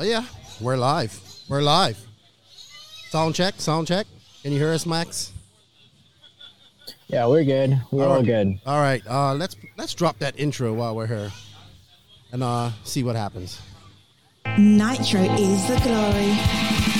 Oh yeah, we're live. We're live. Sound check. Sound check. Can you hear us, Max? Yeah, we're good. We're all, right. good. All right. Uh, let's let's drop that intro while we're here, and uh, see what happens. Nitro is the glory.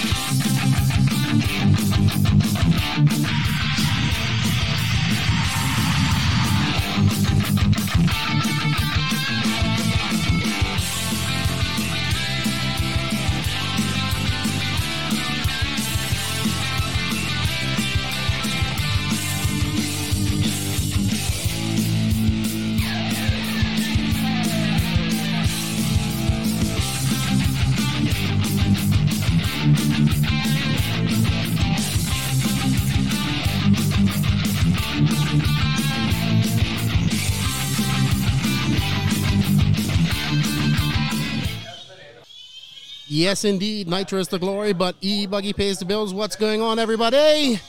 Yes, indeed. Nitro is the glory, but E Buggy pays the bills. What's going on, everybody?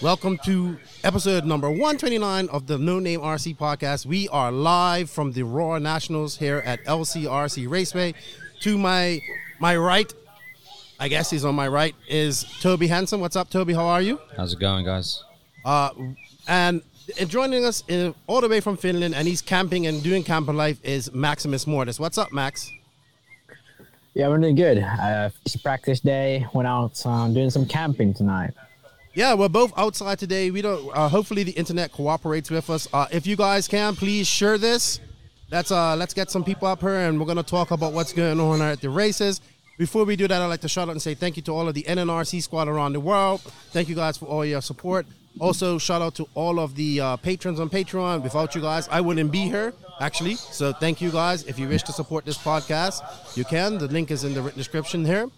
Welcome to episode number 129 of the No Name RC podcast. We are live from the Roar Nationals here at LCRC Raceway. To my my right, I guess he's on my right, is Toby Hanson. What's up, Toby? How are you? How's it going, guys? Uh, and, and joining us in, all the way from Finland, and he's camping and doing camper life is Maximus Mortis. What's up, Max? Yeah, we're doing good. Uh, it's a practice day. Went out um, doing some camping tonight. Yeah, we're both outside today. We don't. Uh, hopefully, the internet cooperates with us. Uh, if you guys can, please share this. Let's uh, let's get some people up here, and we're gonna talk about what's going on at the races. Before we do that, I'd like to shout out and say thank you to all of the NNRC squad around the world. Thank you guys for all your support. Also, shout out to all of the uh, patrons on Patreon. Without you guys, I wouldn't be here, actually. So, thank you guys. If you wish to support this podcast, you can. The link is in the written description here.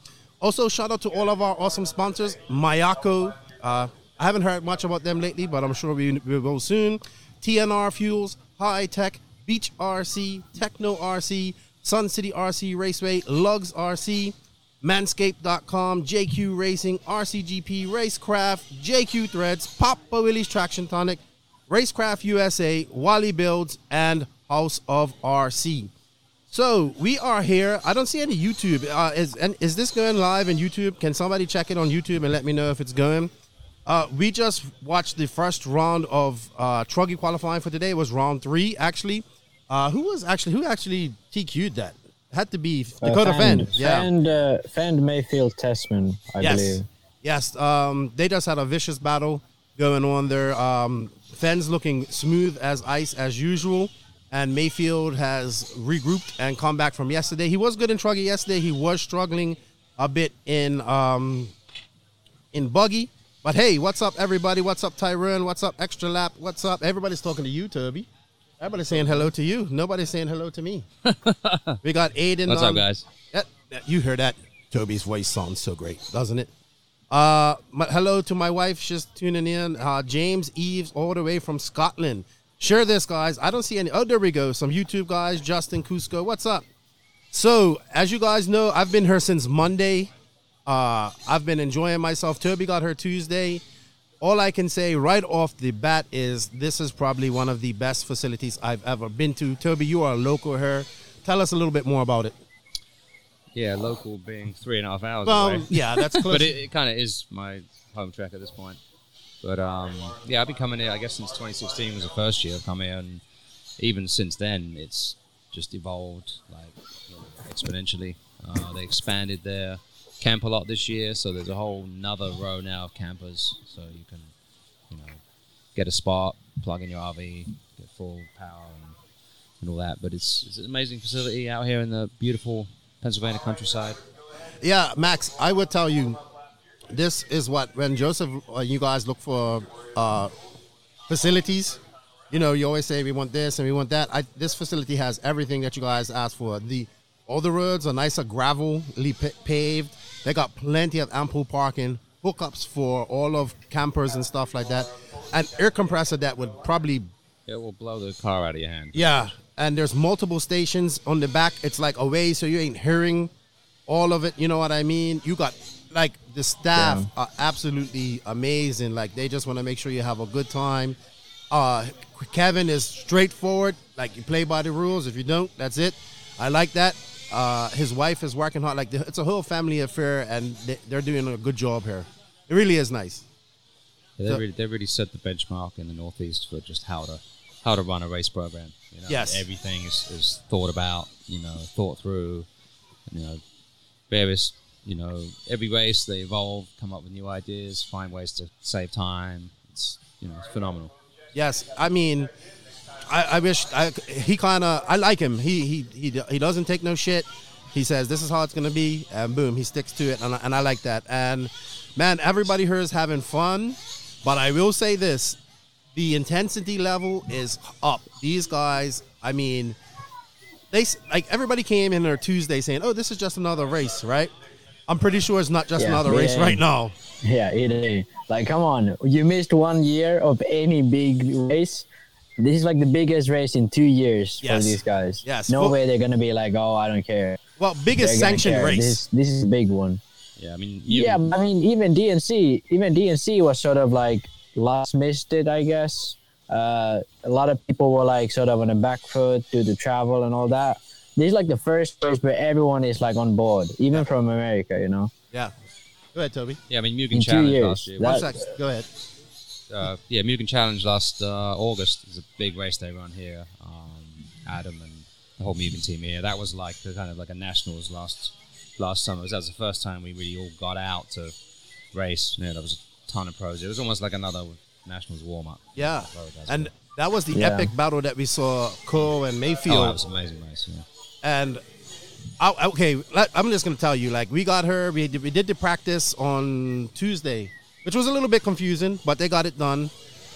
Also, shout out to all of our awesome sponsors, Mayako. Uh, I haven't heard much about them lately, but I'm sure we, we will soon. TNR Fuels, Hitec, Beach RC, Tekno RC, Sun City RC Raceway, Lugz RC, Manscaped.com, JQ Racing, RCGP Racecraft, JQ Threads, Papa Willie's Traction Tonic, Racecraft USA, Wally Builds, and House of RC. So we are here. I don't see any YouTube. Uh, is and is this going live in YouTube? Can somebody check it on YouTube and let me know if it's going? Uh, we just watched the first round of uh, Truggy qualifying for today. It was round three actually. Uh, who was actually who actually TQ'd that? Had to be Uh, Dakota Fend. Yeah. Fend, uh, Fend Maifield Tessmann, I yes. believe. Yes. Um, they just had a vicious battle going on there. Um, Fenn's looking smooth as ice as usual. And Maifield has regrouped and come back from yesterday. He was good in Truggy yesterday. He was struggling a bit in um, in Buggy. But hey, what's up, everybody? What's up, Tyrone? What's up, Extra Lap? What's up? Everybody's talking to you, Toby. Everybody's saying hello to you. Nobody's saying hello to me. we got Aiden. What's on- up, guys? that, that- you hear that? Toby's voice sounds so great, doesn't it? Uh, my, hello to my wife. She's tuning in. Uh, James Eves, all the way from Scotland. Share this, guys. I don't see any. Oh, there we go. Some YouTube guys. Justin Cusco. What's up? So, as you guys know, I've been here since Monday. Uh, I've been enjoying myself. Toby got her Tuesday. All I can say right off the bat is this is probably one of the best facilities I've ever been to. Toby, you are a local here. Tell us a little bit more about it. Yeah, local being three and a half hours Well, away. yeah, that's close. but it, it kind of is my home track at this point. But um, yeah, I've been coming here. I guess since 2016 was the first year I've come here, and even since then, it's just evolved like you know, exponentially. Uh, they expanded their camp a lot this year, so there's a whole another row now of campers, so you can, you know, get a spot, plug in your RV, get full power, and, and all that. But it's, it's an amazing facility out here in the beautiful Pennsylvania countryside. Yeah, Max, I would tell you this is what when Joseph, uh, you guys look for uh, facilities. You know, you always say we want this and we want that. I, this facility has everything that you guys ask for. The all the roads are nicer gravelly pa- paved. They got plenty of ample parking, hookups for all of campers and stuff like that. An air compressor that would probably It will blow the car out of your hand. yeah, and there's multiple stations on the back. It's like away, so you ain't hearing all of it. You know what I mean? You got like the staff Yeah. are absolutely amazing. Like they just want to make sure you have a good time. Uh, Kevin is straightforward. Like you play by the rules. If you don't, that's it. I like that. Uh, his wife is working hard. Like the, it's a whole family affair, and they, they're doing a good job here. It really is nice. They So- really, they really set the benchmark in the Northeast for just how to how to run a race program. You know, Yes. everything is, is thought about. You know, thought through. You know, various. You know, every race they evolve, come up with new ideas, find ways to save time. It's you know, it's phenomenal. Yes, I mean, I, I wish I, he kind of I like him. He he he he doesn't take no shit. He says this is how it's gonna be, and boom, he sticks to it, and I, and I like that. And man, everybody here is having fun, but I will say this: the intensity level is up. These guys, I mean, they like everybody came in there Tuesday saying, "Oh, this is just another race," right? I'm pretty sure it's not just Yeah, another race yeah. right now. Yeah, it is. Like, come on, you missed one year of any big race. This is like the biggest race in two years Yes. for these guys. Yes. No Well- way they're gonna be like, oh, I don't care. Well, biggest They're sanctioned race. This, this is a big one. Yeah, I mean, you, Yeah, I mean, even DNC, even DNC was sort of like last missed it, I guess. Uh, a lot of people were like sort of on the back foot due to travel and all that. This is like the first race where everyone is like on board, even from America, you know. yeah. Go ahead, Toby. yeah, I mean, Mugen In two Challenge years. last year. That- One sec. Go ahead. Uh, yeah, Mugen Challenge last uh, August is a big race they run here. Um, Adam and the whole Mugen team here. That was like the kind of like a nationals last last summer. That was the first time we really all got out to race. Yeah, there was a ton of pros. It was almost like another nationals warm up. Yeah, that's and that was the Yeah. epic battle that we saw Cole and Oh, Maifield. that was an amazing race. Yeah. and I, okay, let- I'm just gonna tell you, like we got her, we did, we did the practice on Tuesday, which was a little bit confusing, but they got it done.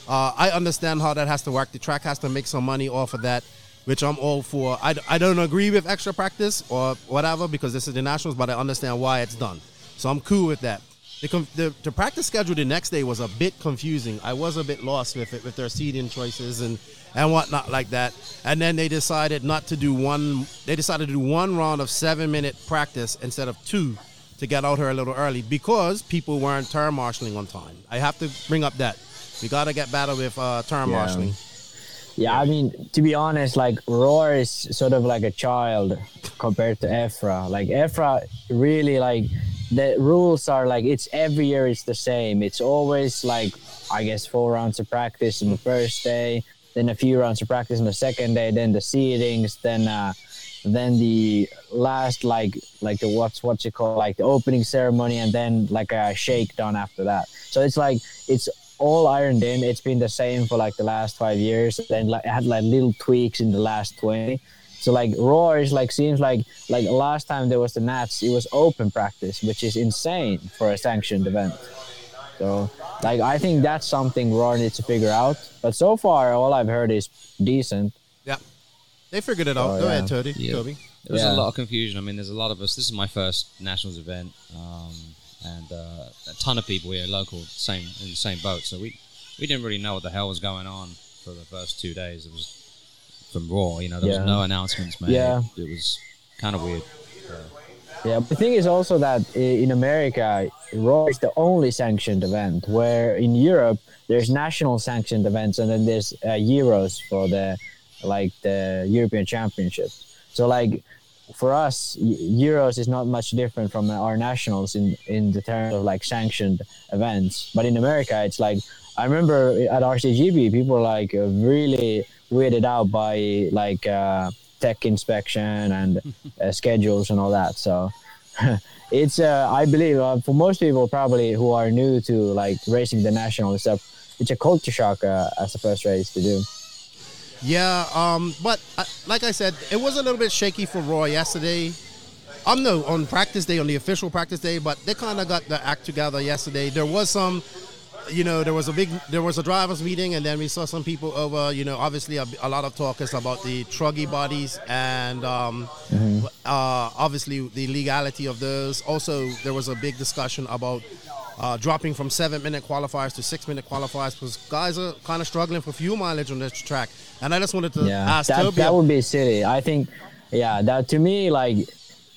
Uh, I understand how that has to work. The track has to make some money off of that, which I'm all for. I, I don't agree with extra practice or whatever because this is the nationals, but I understand why it's done. So I'm cool with that. The, the, the practice schedule the next day was a bit confusing. I was a bit lost with it, with their seating choices and, and whatnot like that. And then they decided not to do one. They decided to do one round of seven minute practice instead of two to get out here a little early because people weren't turn marshaling on time. I have to bring up that we got to get better with uh, turn Yeah. marshaling. Yeah, I mean, to be honest, like Roar is sort of like a child compared to EFRA. Like EFRA, really like the rules are like it's every year it's the same. It's always like I guess four rounds of practice on the first day, then a few rounds of practice on the second day, then the seedings, then uh, then the last like like the what's what's it called like the opening ceremony, and then like a shake shakedown after that. So it's like it's all ironed in. It's been the same for like the last five years. Then like it had like little tweaks in the last twenty. So like Roar is like seems like like last time there was the Nats, it was open practice, which is insane for a sanctioned event. So like I think that's something Roar needs to figure out. But so far, all I've heard is decent. Yeah, they figured it out. Oh, Go yeah. ahead, Toby. Yeah. Toby. There was Yeah. a lot of confusion. I mean, there's a lot of us. This is my first nationals event, um, and uh, a ton of people here, local, same in the same boat. So we we didn't really know what the hell was going on for the first two days. It was from Roar. You know, there Yeah. was no announcements made. Yeah. it was kind of weird. Yeah, the thing is also that in America, Roar is the only sanctioned event. Where in Europe, there's national sanctioned events, and then there's uh, Euros for the like the European Championship. So like for us, Euros is not much different from our nationals in in the terms of like sanctioned events. But in America, it's like I remember at RCGB, people were like really weirded out by like. Uh, tech inspection and uh, schedules and all that. So it's uh, I believe uh, for most people probably who are new to like racing the national stuff, it's a culture shock uh, as the first race to do. Yeah, um, but uh, like I said, it was a little bit shaky for Roy yesterday. I'm no on practice day, on the official practice day, but they kind of got the act together yesterday. There was some, you know, there was a big, there was a drivers meeting, and then we saw some people over. You know, obviously a, a lot of talk is about the truggy bodies and um, uh, obviously the legality of those. Also, there was a big discussion about uh, dropping from seven minute qualifiers to six minute qualifiers because guys are kind of struggling for fuel mileage on this track. And I just wanted to Yeah, ask that, Toby. that would be silly. I think, yeah, that to me like,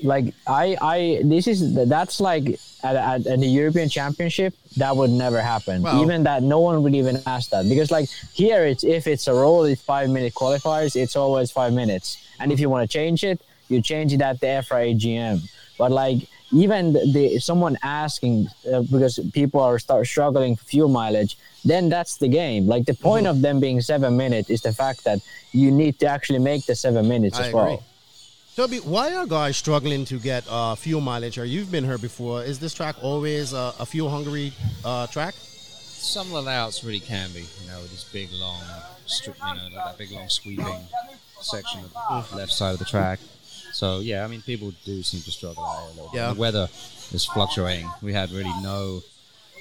like I I this is that's like at, at, at the European Championship that would never happen. Well- even that no one would even ask that because like here it's if it's a roll it's five minute qualifiers it's always five minutes and if you want to change it you change it at the EFRA AGM. But like even the, the someone asking uh, because people are start struggling for fuel mileage, then that's the game. Like the point Mm-hmm. of them being seven minutes is the fact that you need to actually make the seven minutes I as well. agree. Toby, why are guys struggling to get uh, fuel mileage? Or you've been here before. Is this track always uh, a fuel hungry uh, track? Some of the layouts really can be, you know, with this big long, stri- you know, like that big long sweeping section of the left side of the track. So yeah, I mean, people do seem to struggle out here a little bit. Yeah. The weather is fluctuating. We had really no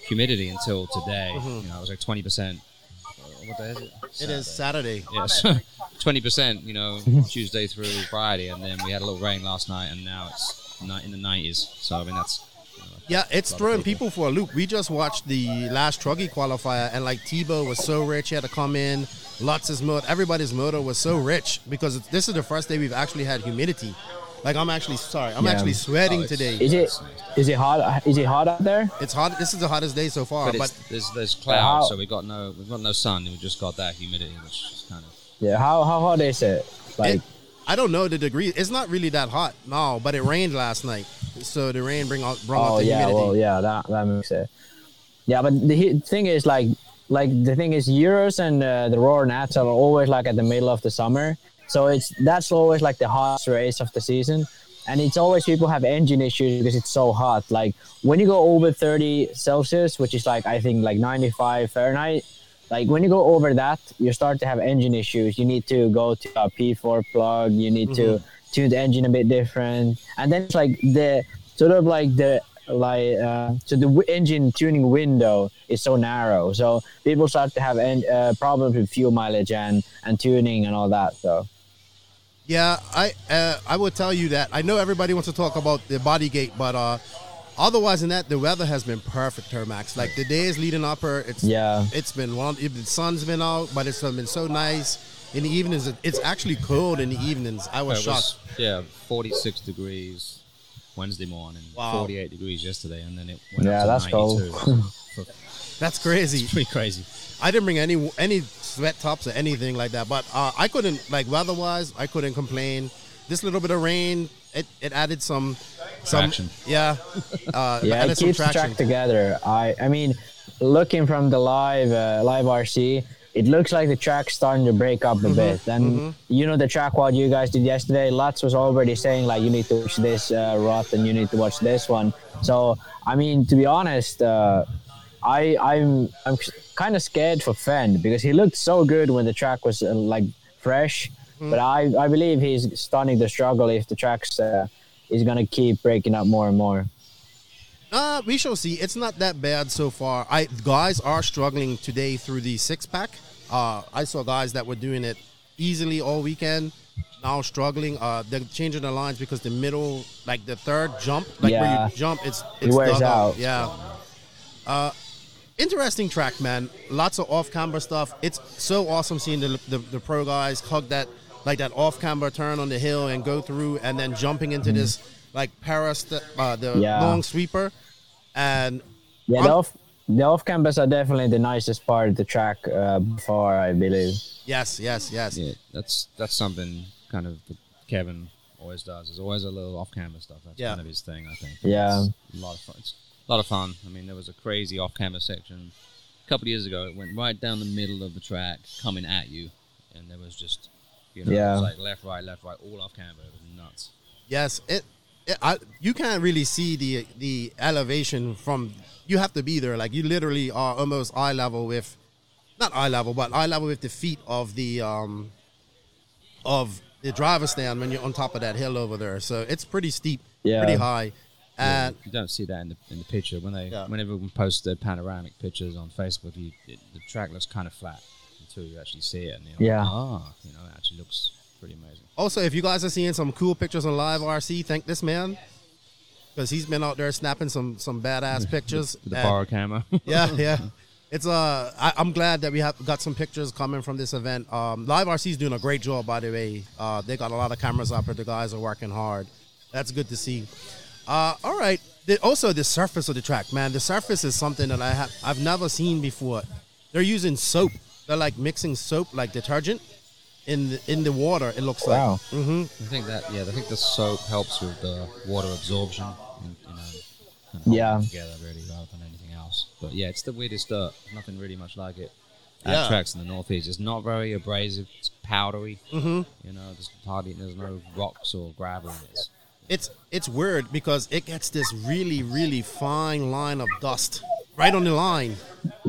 humidity until today. Mm-hmm. You know, it was like twenty percent. Uh, what day is it? It is Saturday. Yes, twenty percent. You know, Tuesday through Friday, and then we had a little rain last night, and now it's ni- in the nineties. So I mean, that's you know, Yeah, it's throwing people. people for a loop. We just watched the last Truggy qualifier, and like Tebow was so rich, he had to come in. Lutz's motor, everybody's motor was so rich because it's, this is the first day we've actually had humidity. Like I'm actually sorry, I'm Yeah. actually sweating Oh, today. Is it is it hot? Is it hot out there? It's hot. This is the hottest day so far. but, But, there's there's clouds, how- so we got no we've got no sun. We just got that humidity, which is kind of Yeah. How how hot is it? Like it, I don't know the degree. It's not really that hot, no. But it rained last night, so the rain bring out brought out Oh the yeah, humidity. well yeah, that that makes it. Yeah, but the thing is like like the thing is Euros and uh, the Roar Nats are always like at the middle of the summer, so it's that's always like the hottest race of the season, and it's always people have engine issues because it's so hot. Like when you go over 30 Celsius, which is like I think like 95 Fahrenheit. Like when you go over that, you start to have engine issues. You need to go to a P4 plug. You need to tune the engine a bit different, and then it's like the sort of like the like uh, so the w- engine tuning window is so narrow so people start to have en- uh, problems with fuel mileage and and tuning and all that so Yeah, I uh, I would tell you that. I know everybody wants to talk about the body gate, but uh, otherwise than that, the weather has been perfect, Termax. Like the days leading up here, it's Yeah. it's been one. The sun's been out, but it's been so nice. In the evenings, it's actually cold in the evenings. I was It shocked. yeah, 46 degrees Wednesday morning, Wow. 48 degrees yesterday, and then it went Yeah, up to that's cold. 92. So, That's crazy. it's pretty crazy. I didn't bring any any sweat tops or anything like that, but uh, I couldn't like weather-wise. I couldn't complain. This little bit of rain, it, it added some some Traction. yeah uh, yeah it keeps traction. track together i i mean looking from the live uh, live rc it looks like the track's starting to break up a Mm-hmm. bit and you know the track what you guys did yesterday Lutz was already saying like you need to watch this uh, rut and you need to watch this one so i mean to be honest uh, I I'm I'm kind of scared for Fenn because he looked so good when the track was uh, like fresh, Mm. but I I believe he's starting to struggle if the track's uh, is gonna keep breaking up more and more. Uh, we shall see. It's not that bad so far. I guys are struggling today through the six pack. Uh, I saw guys that were doing it easily all weekend. Now struggling. Uh, they're changing the lines because the middle, like the third jump, like where you jump, it's It it's wears dug out. Yeah. Uh, interesting track, man. Lots of off camber stuff. It's so awesome seeing the, the the pro guys hug that like that off camber turn on the hill and go through, and then jumping into this like para st- uh, the. Yeah. long sweeper, and Yeah, I'm- the off the off cambers are definitely the nicest part of the track uh, far, I believe. yes, yes, yes. Yeah, that's that's something kind of that Kevin always does. There's always a little off-camber stuff. That's Yeah. kind of his thing, I think. Yeah. It's a lot of fun. It's a lot of fun. I mean, there was a crazy off-camber section a couple of years ago. It went right down the middle of the track, coming at you, and there was just you know, Yeah. was like left, right, left, right, all off-camber. It was nuts. Yes, it. it I, you can't really see the the elevation from. You have to be there. Like you literally are almost eye level with, not eye level, but eye level with the feet of the um, of the driver stand when you're on top of that hill over there. So it's pretty steep, Yeah. pretty high, and you don't see that in the in the picture when they Yeah. when everyone posts their panoramic pictures on Facebook. You, it, the track looks kind of flat until you actually see it, and you're Yeah. like, ah, you know, it actually looks pretty amazing. Also, if you guys are seeing some cool pictures on Live RC, thank this man because he's been out there snapping some some badass pictures. The And- borrow camera. yeah, yeah. It's uh, I, I'm glad that we have got some pictures coming from this event. Um, Live RC is doing a great job, by the way. Uh, they got a lot of cameras up, but the guys are working hard. That's good to see. Uh, all right. The, also, the surface of the track, man. The surface is something that I have I've never seen before. They're using soap. They're like mixing soap like detergent, in the, in the water. It looks Wow. like. hmm I think that yeah, I think the soap helps with the water absorption. And, you know, kind of Yeah. together really rather than anything else. But yeah, it's the weirdest dirt. Nothing really much like it. Yeah. tracks in the northeast, it's not very abrasive. It's powdery. hmm You know, there's hardly there's no rocks or gravel. in it. It's It's it's weird because it gets this really really fine line of dust right on the line,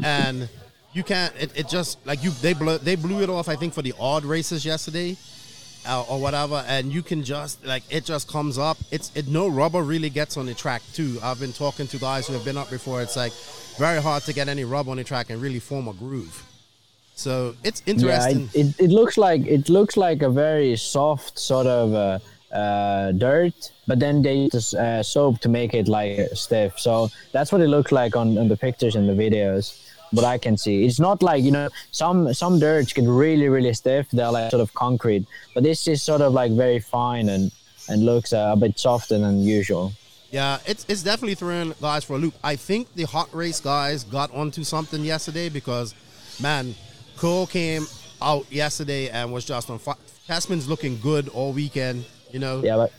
and you can't. It, it just like you they blew they blew it off. I think for the odd races yesterday. Uh, or whatever, and you can just like it just comes up. It's it no rubber really gets on the track too. I've been talking to guys who have been up before. It's like very hard to get any rubber on the track and really form a groove. So it's Yeah, interesting. it, it, it looks like it looks like a very soft sort of uh, uh, dirt, but then they use uh, soap to make it like stiff. So that's what it looks like on, on the pictures and the videos. What I can see, it's not like you know some some dirts get really really stiff. They're like sort of concrete, but this is sort of like very fine and and looks uh, a bit softer than usual. Yeah, it's it's definitely throwing guys for a loop. I think the hot race guys got onto something yesterday because, man, Cole came out yesterday and was just on fire. Tessmann's looking good all weekend. You know. Yeah, but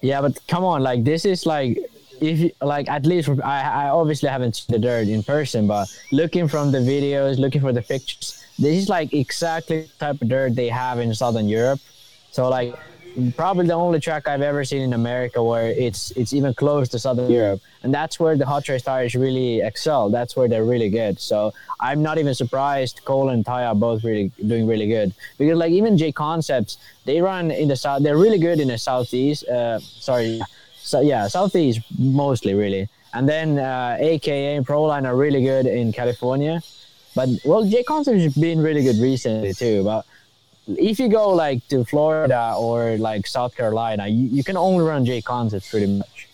yeah, but come on, like this is like if you, like at least I, I obviously haven't seen the dirt in person, but looking from the videos, looking for the pictures, this is like exactly the type of dirt they have in Southern Europe. So like probably the only track I've ever seen in America where it's it's even close to Southern Europe, and that's where the hot race tires really excel. That's where they're really good. So I'm not even surprised Cole and Ty are both really doing really good because like even J Concepts they run in the south. They're really good in the southeast. Uh, sorry, so yeah, southeast mostly really, and then uh, AKA and Proline are really good in California. But well, J Concepts has been really good recently too. But if you go like to Florida or like South Carolina, you, you can only run J concepts pretty much.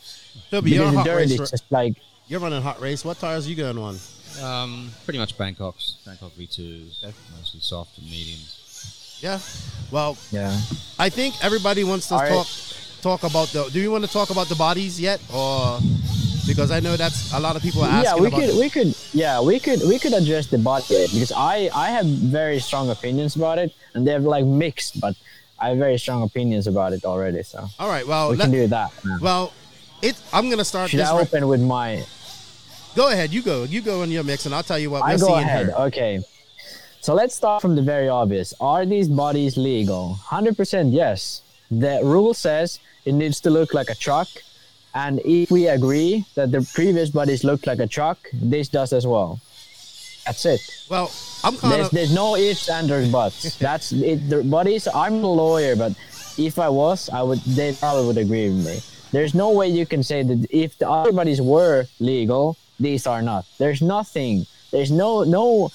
Toby, you're, Because on the hot race, is just like you're running hot race. What tires you going on? um, pretty much Bangkok's Bangkok V2s, mostly soft and mediums. Yeah. Well, yeah. I think everybody wants to All right. Talk about the. Do you want to talk about the bodies yet, or because I know that's a lot of people are asking Yeah, we about. could we could yeah we could we could address the body because I I have very strong opinions about it and they're like mixed, but I have very strong opinions about it already. So All right. Well, we let- can do that. now. well, it. I'm gonna start Should this. I right- open with my Go ahead. You go. You go in your mix, and I'll tell you what we're I go seeing ahead. here. Okay. So let's start from the very obvious. Are these bodies legal? 100% yes. The rule says it needs to look like a truck. And if we agree that the previous bodies look like a truck, this does as well. That's it. Well, I'm kind There's, of. there's no ifs and there's buts. That's it. The bodies. I'm a lawyer, but if I was, I would. They probably would agree with me. There's no way you can say that if the other bodies were legal, these are not. There's nothing. There's no no,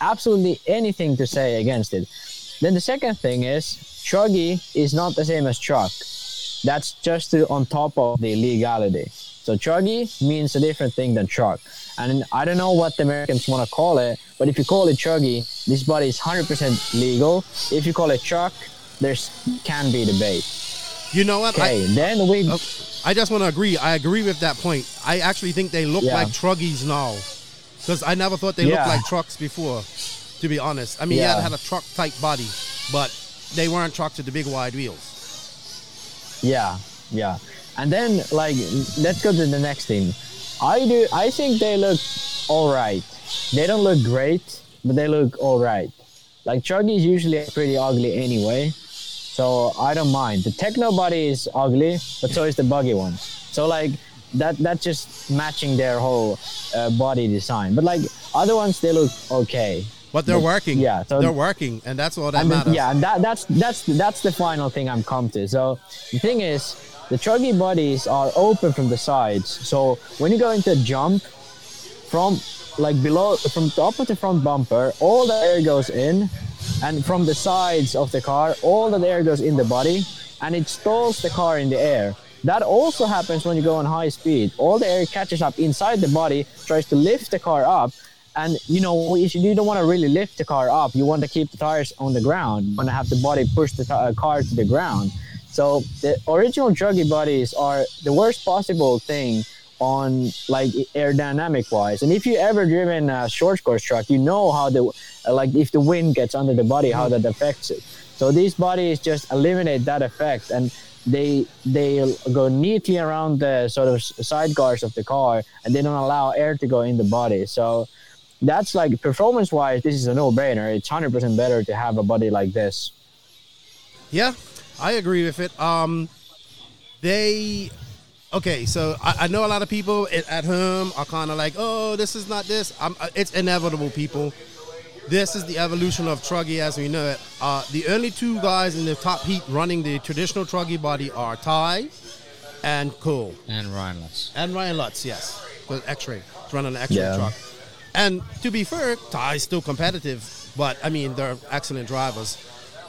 absolutely anything to say against it. Then the second thing is truggy is not the same as truck. That's just on top of the legality. So truggy means a different thing than truck. And I don't know what the Americans want to call it, but if you call it truggy, this body is 100% legal. If you call it truck, there's can be debate. You know what? Okay, I, then we oh, I just want to agree. I agree with that point. I actually think they look Yeah. like truggies now, because I never thought they looked like trucks before. To be honest, I mean, yeah, Yeah. it had a truck type body, but they weren't trucks with the big wide wheels. Yeah, yeah. And then like let's go to the next thing. I do I think they look all right. They don't look great, but they look all right. Like Truggy is usually pretty ugly anyway, so I don't mind. The Tekno body is ugly, but so is the buggy one. So like that that's just matching their whole uh, body design. But like other ones, they look okay. But they're working. yeah, so- they're working, and that's all that And then- matters. yeah, and that, that's that's that's the final thing I'm come to. So the thing is, the truggy bodies are open from the sides. So when you go into a jump, from like below, from top of the front bumper, all the air goes in, and from the sides of the car, all the air goes in the body, and it stalls the car in the air. That also happens when you go on high speed. All the air catches up inside the body, tries to lift the car up, and you know you don't want to really lift the car up, you want to keep the tires on the ground. You want to have the body push the ti- uh, car to the ground. So the original truggy bodies are the worst possible thing on like aerodynamic wise. And if you ever driven a short course truck, you know how the like if the wind gets under the body, how that affects it. So these bodies just eliminate that effect and they they go neatly around the sort of side guards of the car and they don't allow air to go in the body. So that's like performance wise, this is a no brainer. It's hundred percent better to have a body like this. Yeah, I agree with it. Um, they okay. So I, I know a lot of people at, at home are kind of like, oh, this is not this. I'm, uh, it's inevitable, people. This is the evolution of Truggy as we know it. Uh, the only two guys in the top heat running the traditional Truggy body are Ty and Cole. And Ryan Lutz. And Ryan Lutz, yes. With X-Ray. He's running an X-Ray Yeah. truck. And to be fair, Ty's still competitive, but I mean they're excellent drivers.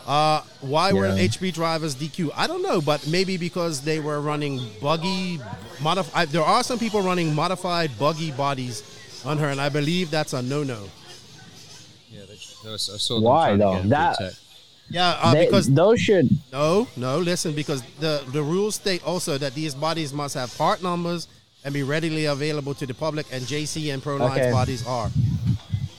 Uh, why were HB drivers DQ? I don't know, but maybe because they were running buggy modified. There are some people running modified buggy bodies on her, and I believe that's a no-no. Yeah, they, they I saw Why, though? get a That- tech. Yeah, uh, They- because those should No, no, listen, because the, the rules state also that these bodies must have part numbers and be readily available to the public, and JC and Proline's Okay. bodies are.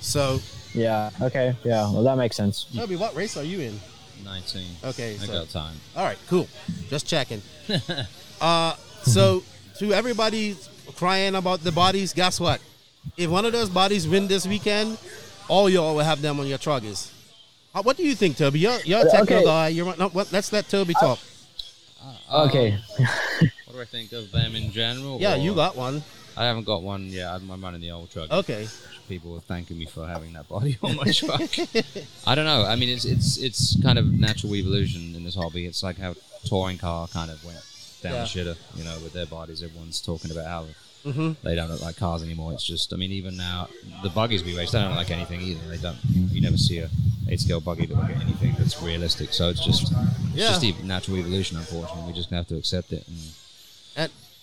So, yeah, okay, yeah. Well that makes sense. Toby, what race are you in? 19. Okay, I so- got time. All right, cool. Just checking. uh, so, to everybody crying about the bodies, guess what? If one of those bodies win this weekend, all y'all will have them on your truggers. Uh, what do you think, Toby? You're, you're a Uh, technical okay. guy. You're, no, what, let's let Toby talk. Okay. I think of them in general? yeah, you got one. I haven't got one yet. I'm running the old truck. Okay. People were thanking me for having that body on my truck. I don't know. I mean, it's it's it's kind of natural evolution in this hobby. It's like how touring car kind of went down Yeah. the shitter. You know, with their bodies, everyone's talking about how Mhm. they don't look like cars anymore. It's just, I mean, even now the buggies we race, they don't look like anything either. They don't. You never see a eight scale buggy that look like anything that's realistic. So it's just, it's Yeah. just the natural evolution. Unfortunately, we just have to accept it. And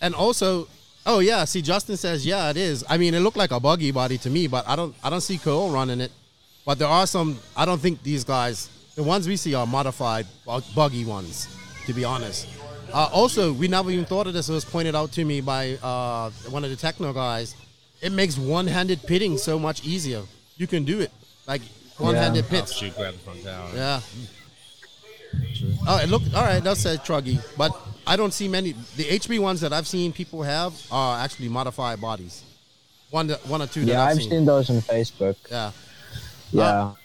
And also, oh yeah, see Justin says yeah it is. I mean it looked like a buggy body to me, but I don't I don't see Cole running it. But there are some. I don't think these guys, the ones we see, are modified buggy ones. To be honest. Uh, also, we never even thought of this. It was pointed out to me by uh, one of the Tekno guys. It makes one-handed pitting so much easier. You can do it like one-handed pits. shoot, grab the front tower. Yeah. Oh, it look all right. That's a truggy, but I don't see many. The HB ones that I've seen people have are actually modified bodies. One, one or two. That Yeah, I've, I've seen. seen those on Facebook. Yeah. Yeah. Uh, all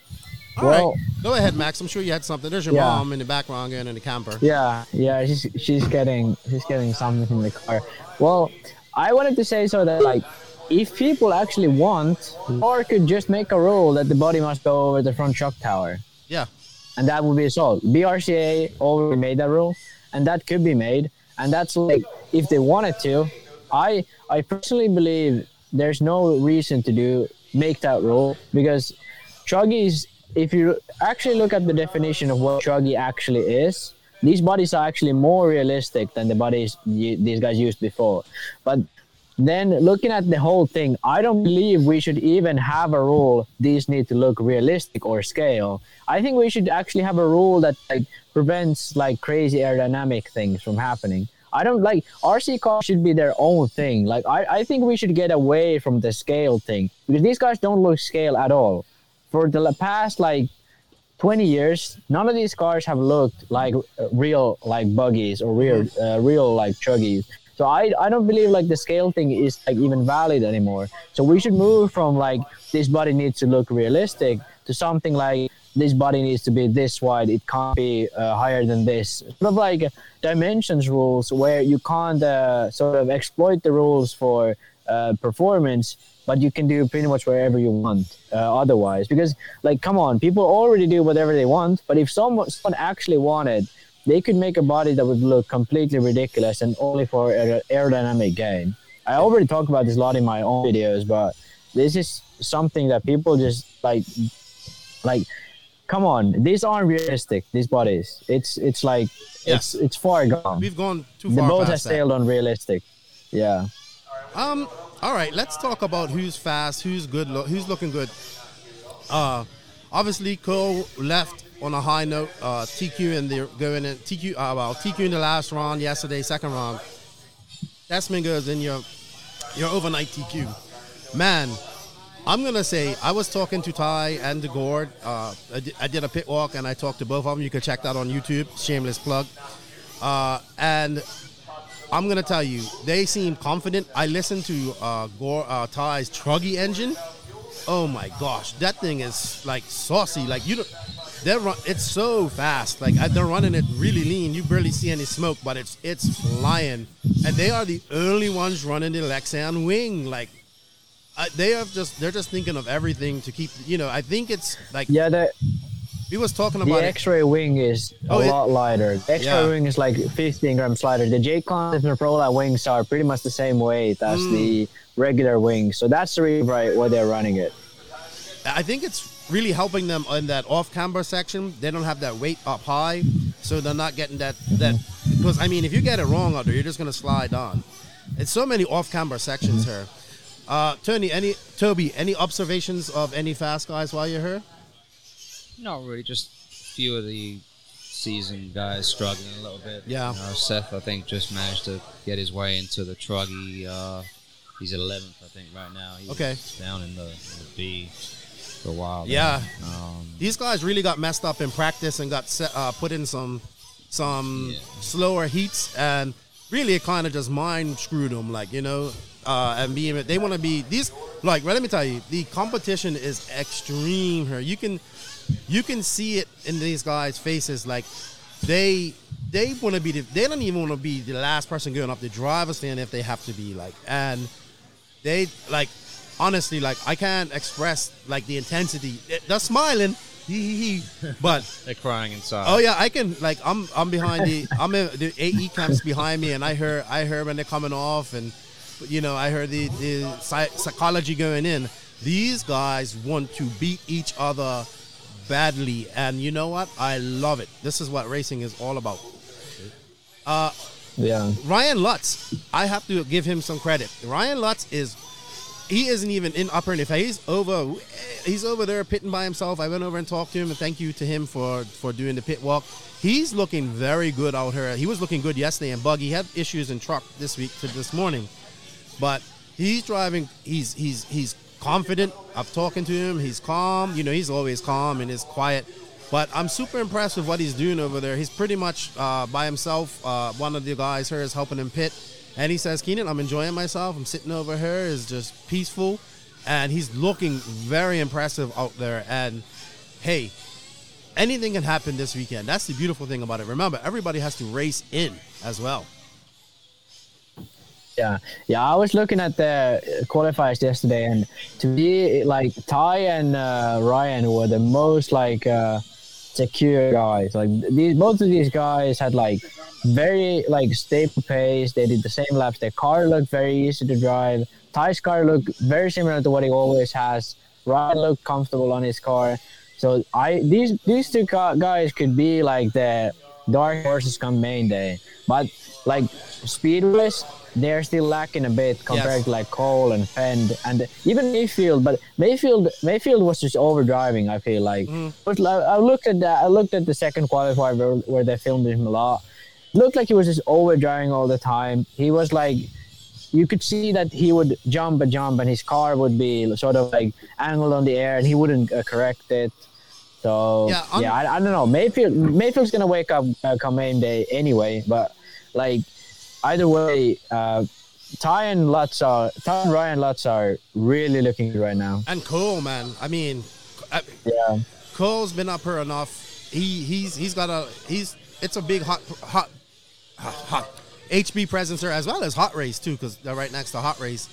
right. Well- Go ahead, Max. I'm sure you had something. There's your Yeah. mom in the background getting in the camper. Yeah, yeah, she's she's getting she's getting something from the car. Well, I wanted to say so that like if people actually want, or could just make a rule that the body must go over the front shock tower, Yeah. and that would be solved. BRCA already made that rule, and that could be made, and that's like if they wanted to. I I personally believe there's no reason to do make that rule because truggies. If you actually look at the definition of what truggy actually is, these bodies are actually more realistic than the bodies y- these guys used before. But then looking at the whole thing, I don't believe we should even have a rule these need to look realistic or scale. I think we should actually have a rule that like prevents like crazy aerodynamic things from happening. I don't like RC cars should be their own thing. Like I, I think we should get away from the scale thing because these guys don't look scale at all. For the past like 20 years, none of these cars have looked like uh, real like buggies or real uh, real like truggies. So I, I don't believe like the scale thing is like even valid anymore. So we should move from like this body needs to look realistic to something like this body needs to be this wide. It can't be uh, higher than this. Sort of like dimensions rules where you can't uh, sort of exploit the rules for uh, performance, but you can do pretty much wherever you want uh, otherwise. Because, like, come on, people already do whatever they want, but if someone, someone actually wanted, they could make a body that would look completely ridiculous and only for aer- aerodynamic gain. I already talked about this a lot in my own videos, but this is something that people just like, like, come on, these aren't realistic. These bodies, it's it's like Yes. it's it's far gone. We've gone too far. The boat has that. sailed on realistic. Yeah. Um. All right. Let's talk about who's fast, who's good, lo- who's looking good. Uh, obviously Cole left on a high note. Uh, TQ in the going in TQ. Uh, well, TQ in the last round yesterday, second round. Desmond goes in your You're over 90 TQ. Man, I'm gonna say I was talking to Ty and DeGord. Uh, I, did, I did a pit walk and I talked to both of them. You can check that on YouTube. Shameless plug. Uh, and I'm gonna tell you, they seem confident. I listened to uh, Gore uh, Ty's Truggy engine. Oh my gosh, that thing is like saucy. Like you, don't, they're run, it's so fast. Like they're running it really lean. You barely see any smoke, but it's it's flying. And they are the only ones running the Lexan wing. Like uh, they have just they're just thinking of everything to keep. You know, I think it's like Yeah, the we was talking about it. X-ray wing is a Oh, it- lot lighter. The X-ray Yeah. wing is like 15 grams lighter. The J-Con and the Prola wings are pretty much the same weight as Mm. the regular wings. So that's the reason why they're running it. I think it's really helping them in that off camber section. They don't have that weight up high, so they're not getting that that because I mean if you get it wrong out there, you're just gonna slide on. It's so many off camber sections here. Uh, Tony, any Toby, any observations of any fast guys while you're here? Not really, just a few of the seasoned guys struggling a little bit. Yeah. You know, Seth, I think, just managed to get his way into the truggy. Uh, he's 11th, I think, right now. He Okay. down in the, in the B for a while. Yeah. Um, These guys really got messed up in practice and got set, uh, put in some some Yeah. slower heats, and really it kind of just mind screwed them, like you know. Uh, and being they want to be these like well, let me tell you the competition is extreme here. You can you can see it in these guys' faces, like they they want to be the, they don't even want to be the last person going up the driver's stand if they have to be like and they like honestly like I can't express like the intensity. They're smiling, but they're crying inside. oh yeah, I can like I'm I'm behind the I'm in the AE camps behind me, and I heard I heard when they're coming off, and you know I heard the the psychology going in. These guys want to beat each other badly, and you know what? I love it. This is what racing is all about. Uh, Yeah. Ryan Lutz, I have to give him some credit. Ryan Lutz is he isn't even in upper if he's over he's over there pitting by himself. I went over and talked to him and thank you to him for for doing the pit walk. He's looking very good out here. He was looking good yesterday and Buggy had issues in truck this week to this morning. But he's driving he's he's he's confident. I've talking to him. He's calm. You know, he's always calm and is quiet. But I'm super impressed with what he's doing over there. He's pretty much uh, by himself. Uh, one of the guys here is helping him pit. And he says, Keenan, I'm enjoying myself. I'm sitting over here. It's just peaceful. And he's looking very impressive out there. And hey, anything can happen this weekend. That's the beautiful thing about it. Remember, everybody has to race in as well. Yeah, yeah. I was looking at the qualifiers yesterday, and to me, like Ty and uh, Ryan were the most like uh, secure guys. Like these, both of these guys had like very like stable pace. They did the same laps. Their car looked very easy to drive. Ty's car looked very similar to what he always has. Ryan looked comfortable on his car. So I these these two guys could be like the dark horses come main day, but like speed wise, they're still lacking a bit compared Yes. to like Cole and Fend and even Maifield. But Maifield Maifield was just overdriving. I feel like. But like, I looked at that. I looked at the second qualifier where, where they filmed him a lot. Looked like he was just overdriving all the time. He was like you could see that he would jump a jump and his car would be sort of like angled on the air and he wouldn't uh, correct it. So Yeah, yeah, I, I don't know. Maifield Maifield's gonna wake up uh, come main day anyway, but like either way, uh, Ty and Lutz are Ty and Ryan Lutz are really looking good right now. And Cole, man. I mean, I, Yeah, Cole's been up here enough. He he's he's got a he's it's a big hot hot hot, hot HB presence there as well as hot race too because they're right next to hot race,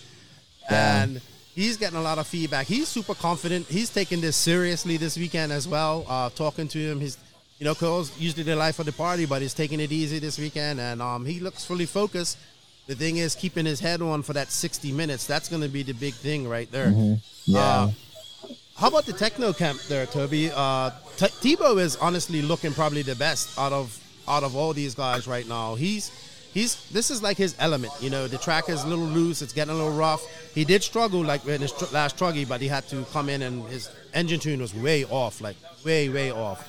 Yeah. and he's getting a lot of feedback. He's super confident. He's taking this seriously this weekend as well. Uh, talking to him, he's you know Cole's usually the life of the party, but he's taking it easy this weekend, and um, he looks fully focused. The thing is keeping his head on for that 60 minutes. That's going to be the big thing right there. yeah. Uh, how about the Tekno camp there, Toby? Uh, T- Tebow is honestly looking probably the best out of out of all these guys right now. He's he's this is like his element. You know, the track is a little loose. It's getting a little rough. He did struggle like in his tr- last truggy, but he had to come in and his engine tune was way off, like way way off.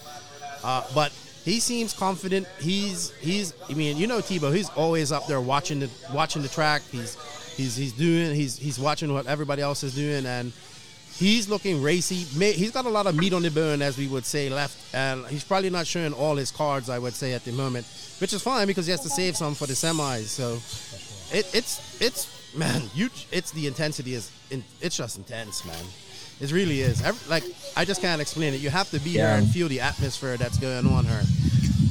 Uh, but he seems confident. He's he's. I mean, you know, Tebow. He's always up there watching the watching the track. He's He's he's doing he's he's watching what everybody else is doing, and he's looking racy. He's got a lot of meat on the bone, as we would say, left, and he's probably not showing all his cards. I would say at the moment, which is fine because he has to save some for the semis. So it, it's it's man, you it's the intensity is it's just intense, man. It really is. Every, like I just can't explain it. You have to be Yeah. here and feel the atmosphere that's going on here.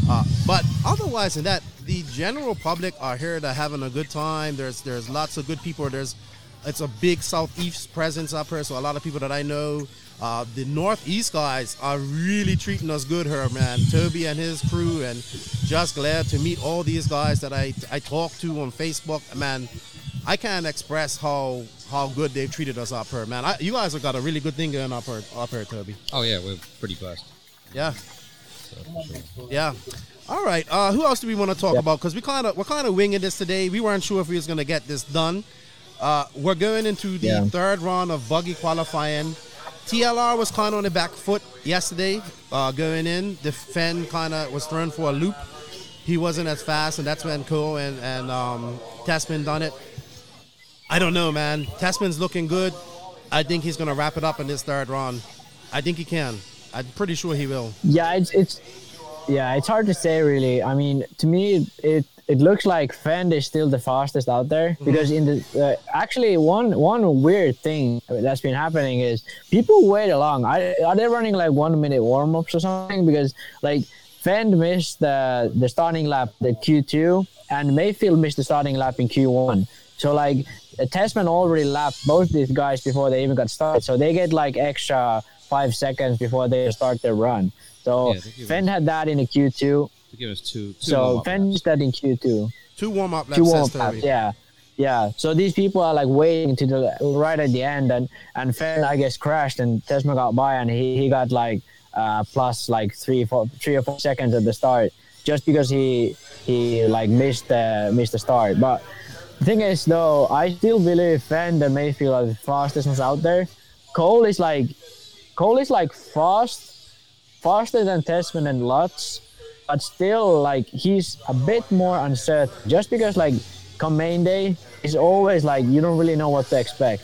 Uh, but otherwise than that, the general public are here to having a good time. There's there's lots of good people. There's it's a big southeast presence up here, so a lot of people that I know. Uh, the northeast guys are really treating us good here, man. Toby and his crew, and just glad to meet all these guys that I I talk to on Facebook. Man, I can't express how how good they've treated us up here, man. I, you guys have got a really good thing going up here, up here, Toby. Oh yeah, we're pretty blessed. Yeah. So sure. Yeah. All right. Uh, who else do we want to talk Yeah. about? Because we kind of we're kind of winging this today. We weren't sure if we was going to get this done. Uh, we're going into the Yeah. third round of buggy qualifying. TLR was kind of on the back foot yesterday, uh, going in. The Phend kind of was thrown for a loop. He wasn't as fast, and that's when Cole and and um, Tessmann done it. I don't know, man. Tessmann's looking good. I think he's going to wrap it up in this third round. I think he can. I'm pretty sure he will. Yeah, it's it's yeah, it's hard to say really. I mean, to me, it it looks like Phend is still the fastest out there Mm-hmm. because in the uh, actually one one weird thing that's been happening is people wait along. Are, are they running like one minute warm ups or something? Because like Phend missed the the starting lap the Q two and Maifield missed the starting lap in Q one. So like the Tessmann already lapped both these guys before they even got started. So they get like extra five seconds before they start their run. So Yeah, Phend had that in the Q2. To give us two. two So warm-up Phend used that in Q2. Two warm up laps, Two warm Toby. laps. Yeah. Yeah. So these people are like waiting to the right at the end and and Phend I guess crashed and Tessmann got by and he, he got like uh plus like three four three or four seconds at the start just because he he like missed the missed the start. But the thing is though, I still believe Phend and Maifield are the fastest ones out there. Cole is like Cole is like fast faster than Tessmann and Lutz, but still like he's a bit more uncertain. Just because like come main day, it's always like you don't really know what to expect.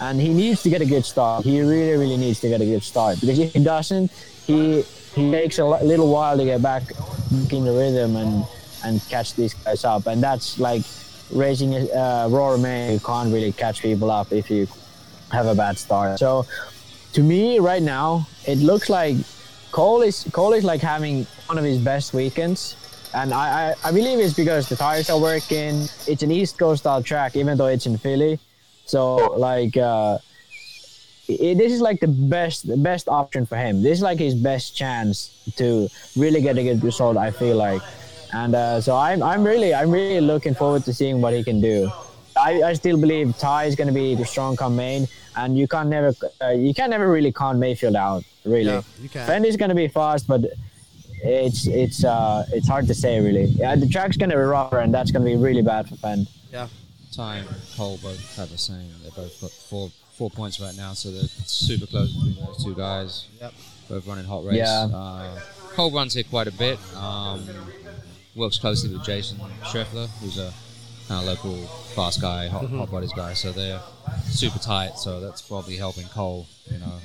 And he needs to get a good start. He really, really needs to get a good start because if he doesn't, he he takes a little while to get back in the rhythm and and catch these guys up. And that's like racing uh, Roar May. You can't really catch people up if you have a bad start. So to me right now, it looks like Cole is Cole is like having one of his best weekends. And I, I, I believe it's because the tires are working. It's an East Coast style track, even though it's in Philly. So like uh, it, this is like the best the best option for him. This is like his best chance to really get a good result. I feel like, and uh, so I'm I'm really I'm really looking forward to seeing what he can do. I, I still believe Ty is going to be the strong come main, and you can't never uh, you can never really count Maifield out. Really, Yeah, you can't. Phend is going to be fast, but it's it's uh it's hard to say really. Yeah, the track's going to be rougher, and that's going to be really bad for Phend. Yeah. Ty and Cole both have the same. They both got four four points right now, so they're super close between those two guys. Yep. Both running hot race. Yeah. Uh, Cole runs here quite a bit. Um, works closely with Jason Schreffler, who's a kind of local fast guy, hot, hot bodies guy. So they're super tight. So that's probably helping Cole. You know,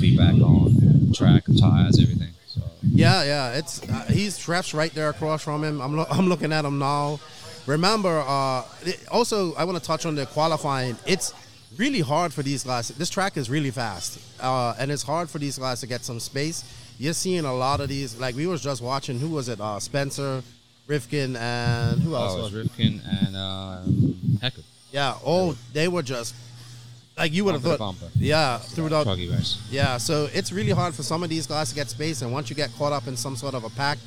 feedback on track, tires, everything. So Yeah, yeah. It's uh, he's Shref's right there across from him. I'm lo- I'm looking at him now. Remember, uh, it- also I want to touch on the qualifying. It's really hard for these guys. This track is really fast, uh, and it's hard for these guys to get some space. You're seeing a lot of these. Like we was just watching. Who was it? Uh, Spencer, Rivkin, and who else? oh, was Rivkin and um, Hecker. Yeah. Oh, they were just like you would have thought. bumper. Yeah, through the Truggy race. Yeah, so it's really hard for some of these guys to get space, and once you get caught up in some sort of a pack,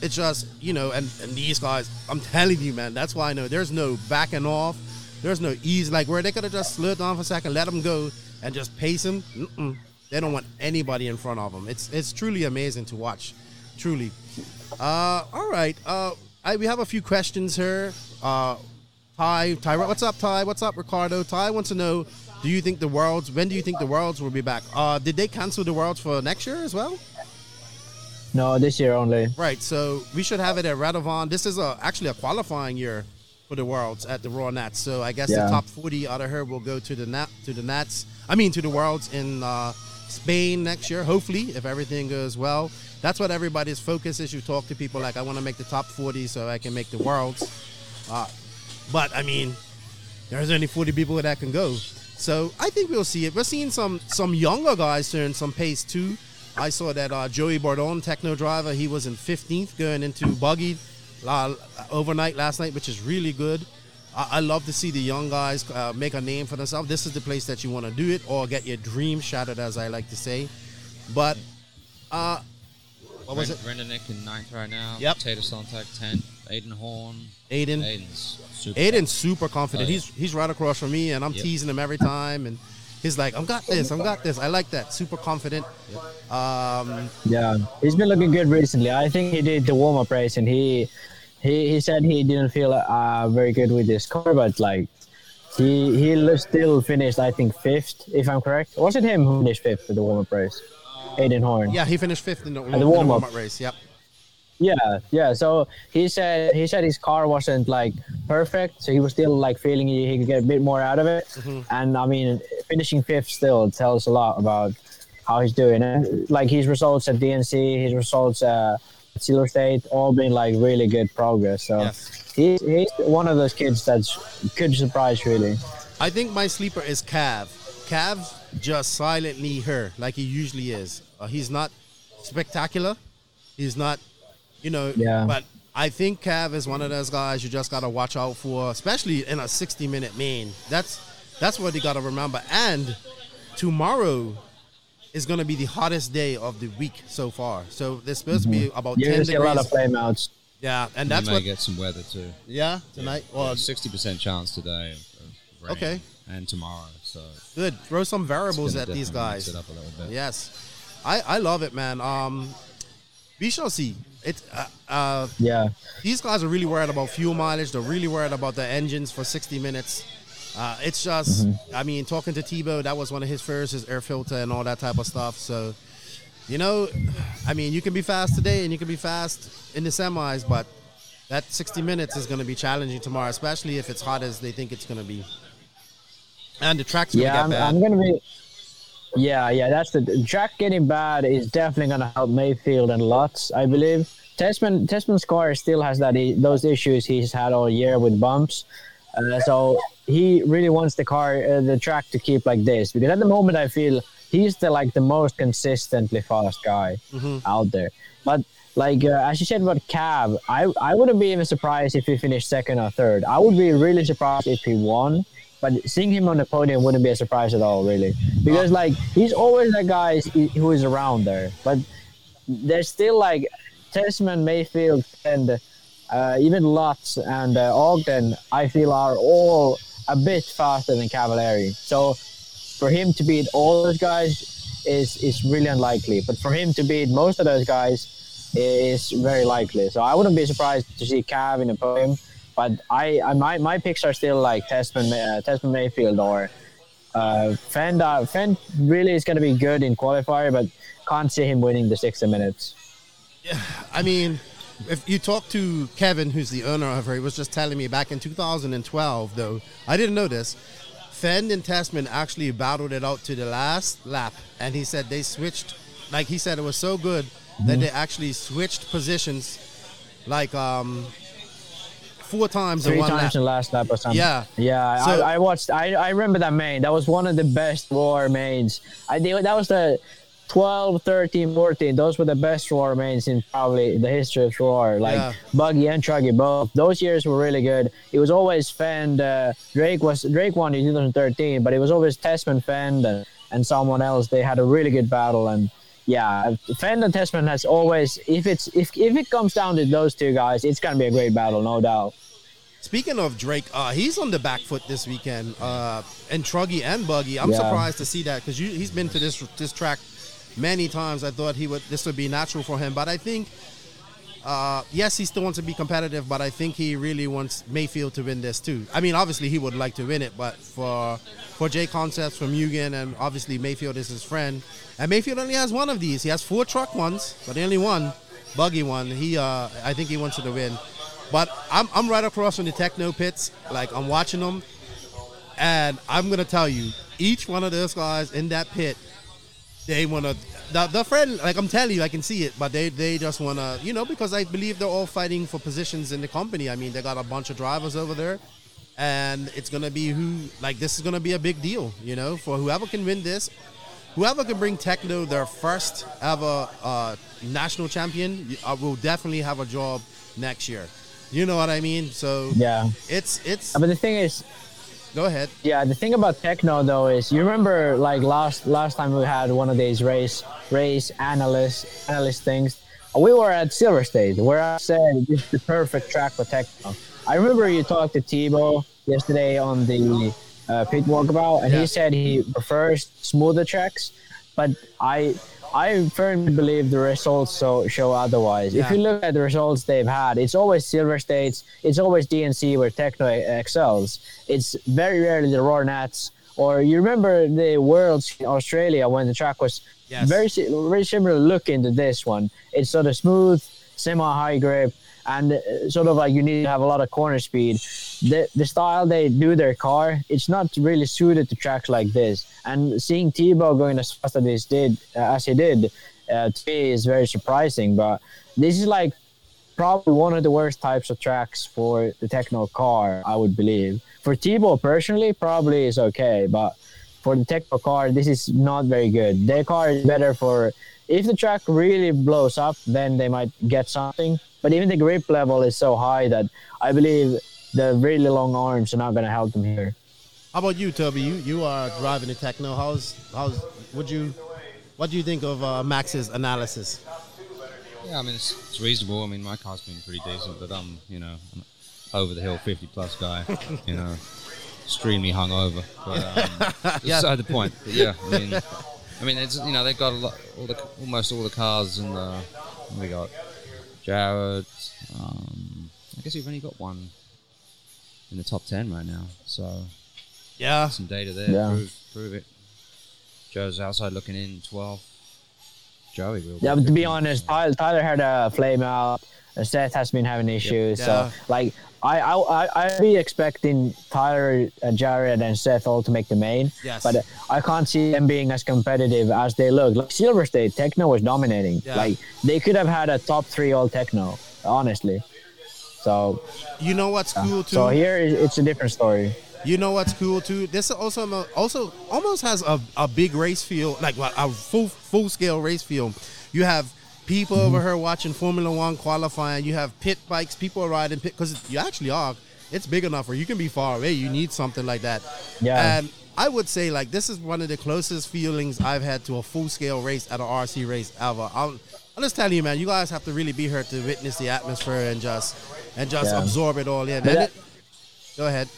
it's just you know, and and these guys, I'm telling you, man, that's why I know there's no backing off, there's no ease, like where they could have just slowed down for a second, let them go, and just pace them. Mm-mm. They don't want anybody in front of them. It's it's truly amazing to watch, truly. Uh, all right, uh, I, we have a few questions here. Uh, Ty, Ty, what's up, Ty? What's up, Ricardo? Ty wants to know: Do you think the worlds? When do you think the worlds will be back? Uh, did they cancel the worlds for next year as well? No, this year only. Right. So we should have it at Radovan. This is a actually a qualifying year. for the worlds at the Roar Nats. So I guess Yeah. the top 40 out of her will go to the Nat to the Nats. I mean to the worlds in uh, Spain next year. Hopefully, if everything goes well. That's what everybody's focus is. You talk to people like I want to make the top 40 so I can make the worlds. Uh, but I mean, there's only 40 people that can go. So I think we'll see it. We're seeing some some younger guys turn some pace too. I saw that uh, Joey Bordon, Tekno driver, he was in 15th going into buggy uh, overnight last night, which is really good. I, I love to see the young guys uh, make a name for themselves. This is the place that you want to do it or get your dream shattered, as I like to say. But uh, what was it? Brendan Nick in ninth right now. Yep. Tater Sontag 10th. Aiden Horn. Aiden. Aiden's super. Aiden's super confident. Oh, yeah. He's he's right across from me, and I'm Yep. teasing him every time, and he's like, "I'm got this, I'm got this." I like that. Super confident. Um, Yeah, he's been looking good recently. I think he did the warm up race, and he he he said he didn't feel uh, very good with his car, but like he he still finished, I think fifth, if I'm correct. Was it him who finished fifth at the warm up race? Aiden Horn. yeah, he finished fifth in the, the warm-up. warm-up race. Yep. Yeah, yeah. So he said he said his car wasn't like perfect, so he was still like feeling he, he could get a bit more out of it. And I mean, finishing fifth still tells a lot about how he's doing. And like his results at DNC, his results uh, Silver State, all been like really good progress. So Yes. he's he's one of those kids that's could surprise really. I think my sleeper is Cav. Cav just silently her like he usually is. Uh, he's not spectacular. He's not, you know. Yeah. But I think Cav is one of those guys you just gotta watch out for, especially in a 60-minute main. That's that's what you gotta remember. And tomorrow is gonna be the hottest day of the week so far. So there's supposed to be about You're 10 gonna see a degrees. lot of flameouts. yeah, and We that's may what. get some weather too. Yeah, tonight. Well, sixty percent chance today of, of rain. Okay. And tomorrow, so good. Throw some variables gonna at these guys. Mix it up a little bit. Yes, I, I love it, man. Um, we shall see. It uh, uh, Yeah. these guys are really worried about fuel mileage. They're really worried about the engines for 60 minutes. Uh, it's just, Mm-hmm. I mean, talking to Tebo, that was one of his first, his air filter and all that type of stuff. So, you know, I mean, you can be fast today and you can be fast in the semis, but that 60 minutes is going to be challenging tomorrow, especially if it's hot as they think it's going to be. And the track's going to Yeah, get I'm, bad. I'm gonna be. Yeah, yeah, that's the track getting bad is definitely gonna help Maifield and Lutz, I believe. Tessmann Tessmann's car still has that those issues he's had all year with bumps, uh, so he really wants the car uh, the track to keep like this because at the moment I feel he's the like the most consistently fast guy out there. But like uh, as you said about Cav, I I wouldn't be even surprised if he finished second or third. I would be really surprised if he won. But seeing him on the podium wouldn't be a surprise at all, really, because like he's always that guy who is around there. But there's still like Tessmann, Maifield, and even Lutz and uh, Ogden. I feel are all a bit faster than Cavalieri. So for him to beat all those guys is is really unlikely. But for him to beat most of those guys is very likely. So I wouldn't be surprised to see Cav in the podium. But I, I my, my picks are still like Tessmann uh, Tessmann Maifield or uh, Phend. Uh, Phend really is going to be good in qualifier, but can't see him winning the 60 minutes. Yeah, I mean, if you talk to Kevin, who's the owner of her, he was just telling me back in 2012, though, I didn't know this. Phend and Tessmann actually battled it out to the last lap, and he said they switched. Like he said, it was so good that they actually switched positions, like um, four times in Three one times lap. in last lap or something. Yeah. Yeah, So- I, I watched. I, I remember that main. That was one of the best Roar mains. I that was the 12, 13, 14. Those were the best Roar mains in probably the history of Roar. Like Yeah. Buggy and Truggy both. Those years were really good. It was always Phend. Uh, Drake was Drake won in 2013, but it was always Tessmann Phend and, and someone else. They had a really good battle and. Yeah, Phend and Tessmann has always. If it's if if it comes down to those two guys, it's gonna be a great battle, no doubt. Speaking of Drake, uh, he's on the back foot this weekend, uh, and Truggy and Buggy. I'm Yeah. surprised to see that because he's been to this this track many times. I thought he would this would be natural for him, but I think uh, yes, he still wants to be competitive, but I think he really wants Maifield to win this too. I mean, obviously he would like to win it, but for for JConcepts, for Mugen, and obviously Maifield is his friend, and Maifield only has one of these. He has four truck ones, but only one, Buggy one. He, uh, I think he wants it to win. But I'm I'm right across from the Tekno pits. Like I'm watching them, and I'm gonna tell you, each one of those guys in that pit, they wanna the, the friend like I'm telling you, I can see it, but they they just wanna you know because I believe they're all fighting for positions in the company. I mean, they got a bunch of drivers over there, and it's gonna be who like this is gonna be a big deal, you know, for whoever can win this. Whoever can bring Tekno their first ever uh, national champion uh, will definitely have a job next year. You know what I mean? So Yeah. it's it's. But the thing is, Go ahead. Yeah, the thing about Tekno though is you remember like last last time we had one of these race race analyst analyst things. We were at Silver State where I said this is the perfect track for Tekno. I remember you talked to Tebo yesterday on the uh, pit walkabout, and Yeah. he said he prefers smoother tracks. But I I firmly believe the results so show otherwise. If you look at the results they've had, it's always Silver States, it's always DNC where Tekno excels. It's very rarely the Roar Nats. Or you remember the Worlds in Australia when the track was Yes. very very similar looking to this one. It's sort of smooth, semi high grip, and uh, sort of like you need to have a lot of corner speed. The the style they do their car, it's not really suited to tracks like this. And seeing Tebo going as fast as he did, uh, as he did, uh, to me is very surprising. But this is like probably one of the worst types of tracks for the Tekno car, I would believe. For Tebo personally, probably is okay, but for the Tekno car, this is not very good. Their car is better for if the track really blows up, then they might get something. But even the grip level is so high that I believe the really long arms are not going to help them here. How about you, Toby? You you are driving the Tekno. How's how's would you what do you think of uh, Max's analysis? Yeah, I mean it's, it's reasonable. I mean my car's been pretty decent, but I'm you know I'm over the hill 50 plus guy. you know, extremely hungover. But um, Yeah. beside the point. But yeah, I mean, I mean it's you know they've got a lot, all the almost all the cars in the what we got Jared. Um, I guess we've only got one in the top 10 right now. So Yeah, some data there. Yeah. Prove, prove it. Joe's outside looking in 12. Joey will. Yeah, but to be honest, Tyler, Tyler had a flame out. Seth has been having issues. Yeah. So, like, I, I, I, be expecting Tyler, uh, Jared, and Seth all to make the main. Yes. But uh, I can't see them being as competitive as they look. Like, Silver State, Tekno was dominating. Yeah. Like, they could have had a top three all Tekno, honestly. So, you know what's cool too. so here is- it's a different story. You know what's cool too? This also also almost has a, a big race field, like a full full scale race field. You have people Mm-hmm. over here watching Formula One qualifying. You have pit bikes, people are riding pit because you actually are. It's big enough where you can be far away. You need something like that. Yeah. And I would say like this is one of the closest feelings I've had to a full scale race at an RC race ever. I'm, I'm just telling you, man. You guys have to really be here to witness the atmosphere and just and just Yeah. absorb it all in. That- it- go ahead.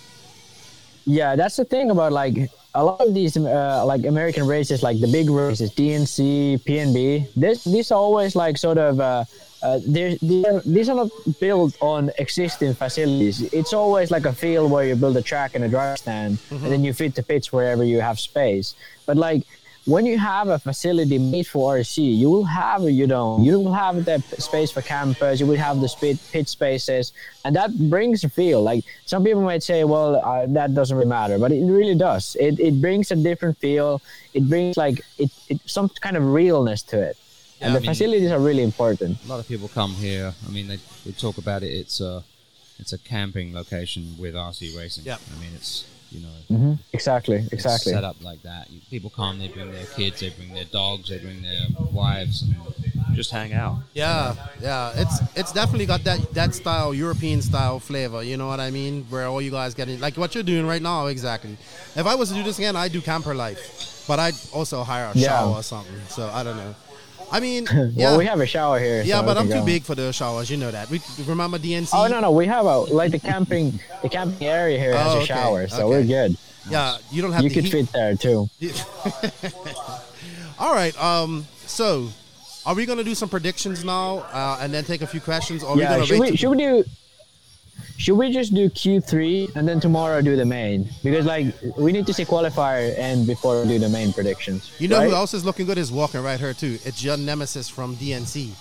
Yeah, that's the thing about like a lot of these uh, like American races, like the big races, DNC, PNB. This these are always like sort of uh, uh, they're, they're, these are not built on existing facilities. It's always like a field where you build a track and a drive stand, and then you fit the pits wherever you have space. But like when you have a facility made for RC, you will have you know you will have the space for campers, you will have the spit, pit spaces, and that brings a feel. Like some people might say, well, uh, that doesn't really matter, but it really does. It, it brings a different feel. It brings like it, it some kind of realness to it, Yeah, and I the mean- facilities are really important. A lot of people come here. I mean, they, they talk about it. It's a it's a camping location with RC racing. Yeah. I mean, it's you know hmm Exactly, exactly. set up like that. People come. They bring their kids. They bring their dogs. They bring their wives. And just hang out. Yeah, yeah, it's it's definitely got that that style, European style flavor. You know what I mean? Where all you guys getting like what you're doing right now, exactly. If I was to do this again, I'd do camper life, but I'd also hire a Yeah. shower or something. So I don't know. I mean, Well, yeah, we have a shower here. yeah, so but I'm too go. big for the showers. You know that. We remember DNC. Oh no, no, we have a like the camping the camping area here has Oh, a okay, shower, so okay. we're good. Yeah, you don't have You to could heat- fit there too. All right. Um. So, are we gonna do some predictions now, uh, and then take a few questions, or are we gonna should wait we till- should we do should we just do Q three and then tomorrow do the main? Because like we need to see qualifier and before we do the main predictions. You know right? who else is looking good is walking right here too. It's your nemesis from DNC,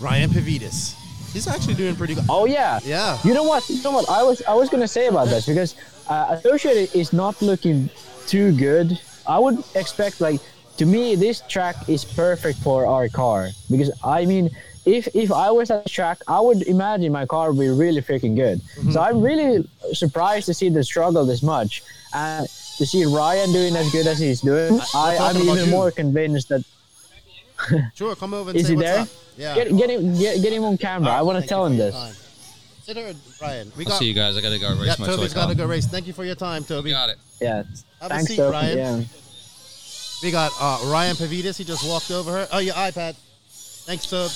Ryan Pavitas. He's actually doing pretty good. Oh yeah. Yeah. You know what? You know what? I was I was gonna say about this because uh, Associated is not looking too good. I would expect like to me this track is perfect for our car because I mean if if I was at the track I would imagine my car would be really freaking good. Mm-hmm. So I'm really surprised to see the struggle this much and to see Ryan doing as good as he's doing. I, I'm even you. more convinced that Sure, come over and is say he what's there? up. Yeah. Get, get him get, get him on camera. I want to tell him this. time. Sit there, Ryan. We got, I'll got. see you guys. I gotta go race Yeah, my toy Toby's car. got to go race. Thank you for your time, Toby. Got it. Yeah. Have a Thanks, seat, Sophie. Ryan. Yeah. We got uh, Ryan Pavitas. He just walked over her. Oh, your iPad. Thanks, Toby.